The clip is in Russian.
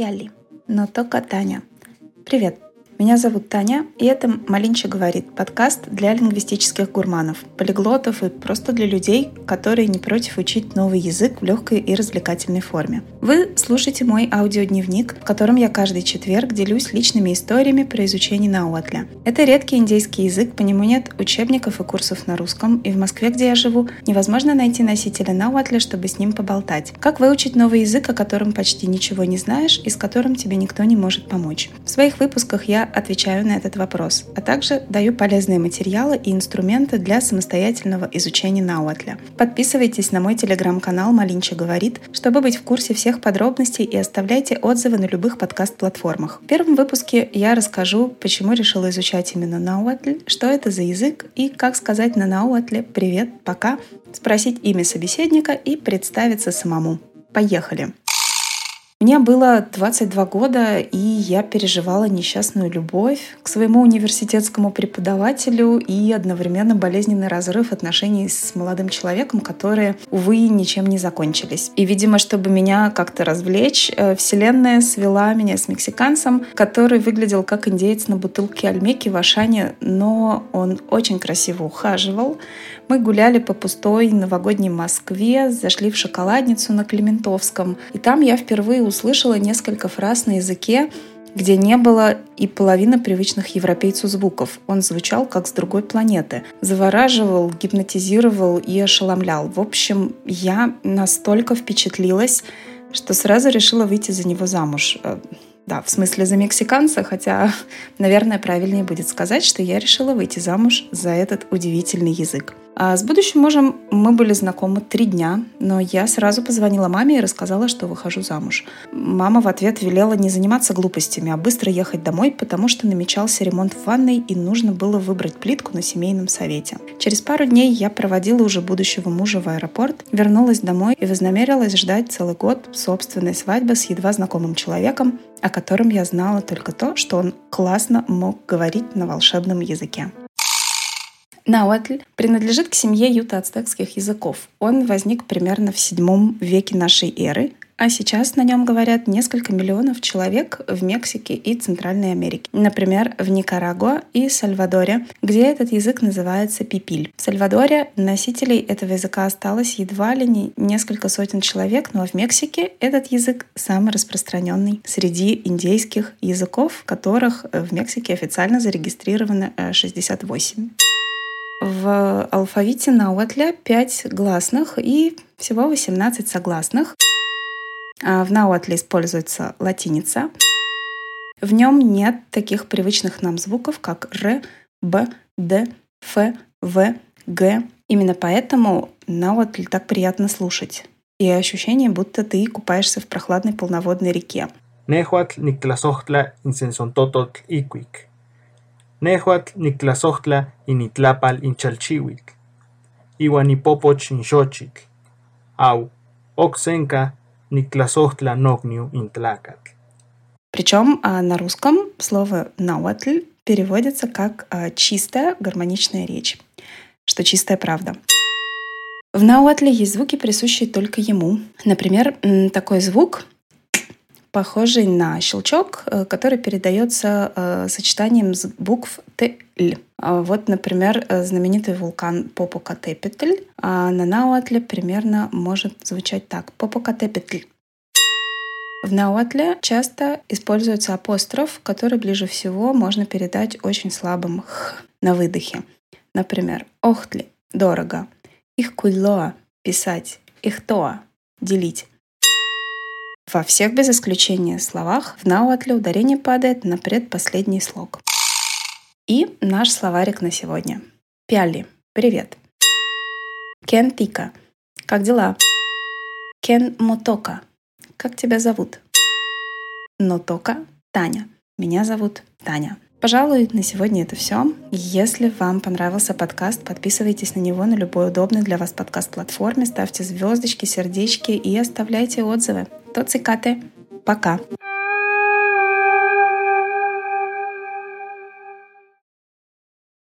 Пиали. Но только Таня. Привет, меня зовут Таня, и это «Малинча говорит» — подкаст для лингвистических гурманов, полиглотов и просто для людей, которые не против учить новый язык в легкой и развлекательной форме. Вы слушаете мой аудиодневник, в котором я каждый четверг делюсь личными историями про изучение науатля. Это редкий индейский язык, по нему нет учебников и курсов на русском, и в Москве, где я живу, невозможно найти носителя науатля, чтобы с ним поболтать. Как выучить новый язык, о котором почти ничего не знаешь и с которым тебе никто не может помочь? В своих выпусках я отвечаю на этот вопрос, а также даю полезные материалы и инструменты для самостоятельного изучения науатля. Подписывайтесь на мой телеграм-канал «Малинча говорит», чтобы быть в курсе всех подробностей и оставляйте отзывы на любых подкаст-платформах. В первом выпуске я расскажу, почему решила изучать именно науатль, что это за язык и как сказать на науатле «Привет, пока», спросить имя собеседника и представиться самому. Поехали! Мне было 22 года, и я переживала несчастную любовь к своему университетскому преподавателю и одновременно болезненный разрыв отношений с молодым человеком, которые, увы, ничем не закончились. И, видимо, чтобы меня как-то развлечь, э, Вселенная свела меня с мексиканцем, который выглядел как индеец на бутылке альмеки в Ашане, но он очень красиво ухаживал. Мы гуляли по пустой новогодней Москве, зашли в шоколадницу на Клементовском, и там я впервые услышала несколько фраз на языке, где не было и половины привычных европейцу звуков. Он звучал как с другой планеты. Завораживал, гипнотизировал и ошеломлял. В общем, я настолько впечатлилась, что сразу решила выйти за него замуж. Э, да, в смысле за мексиканца, хотя, наверное, правильнее будет сказать, что я решила выйти замуж за этот удивительный язык. А с будущим мужем мы были знакомы три дня, но я сразу позвонила маме и рассказала, что выхожу замуж. Мама в ответ велела не заниматься глупостями, а быстро ехать домой, потому что намечался ремонт в ванной и нужно было выбрать плитку на семейном совете. Через пару дней я проводила уже будущего мужа в аэропорт, вернулась домой и вознамерилась ждать целый год собственной свадьбы с едва знакомым человеком, о котором я знала только то, что он классно мог говорить на волшебном языке. Науатль принадлежит к семье юто-ацтекских языков. Он возник примерно в VII веке нашей эры, а сейчас на нем говорят несколько миллионов человек в Мексике и Центральной Америке. Например, в Никарагуа и Сальвадоре, где этот язык называется пипиль. В Сальвадоре носителей этого языка осталось едва ли не несколько сотен человек, но в Мексике этот язык самый распространенный среди индейских языков, которых в Мексике официально зарегистрировано 68. В алфавите Науатля 5 гласных и всего 18 согласных. А в Науатле используется латиница. В нем нет таких привычных нам звуков, как Р, Б, Д, Ф, В, Г. Именно поэтому Науатль так приятно слушать. И ощущение, будто ты купаешься в прохладной полноводной реке. Нехуатл никтласохтла инсенсонтототл иквик. Nehuatl nictlasohtla initlapal inchalchihuitl, iuan ipopoch inxochitl, au оксенка никтласохтла ногню интлакатл. Причем а, на русском слово «науатль» переводится как а, «чистая гармоничная речь», что чистая правда. В науатле есть звуки, присущие только ему. Например, такой звук похожий на щелчок, э, который передается э, сочетанием букв Т, Л. А вот, например, э, знаменитый вулкан Попокатепетль а на Науатле примерно может звучать так. Попокатепетль. В Науатле часто используется апостроф, который ближе всего можно передать очень слабым «х» на выдохе. Например, «охтли» — «дорого», «их куйлоа» — «писать», «их тоа» — «делить». Во всех без исключения словах в науатле ударение падает на предпоследний слог. И наш словарик на сегодня. Пяли. Привет. Кен Тика. Как дела? Кен Мотока. Как тебя зовут? Нотока Таня. Меня зовут Таня. Пожалуй, на сегодня это все. Если вам понравился подкаст, подписывайтесь на него на любой удобной для вас подкаст-платформе, ставьте звездочки, сердечки и оставляйте отзывы. То цикаты. Пока.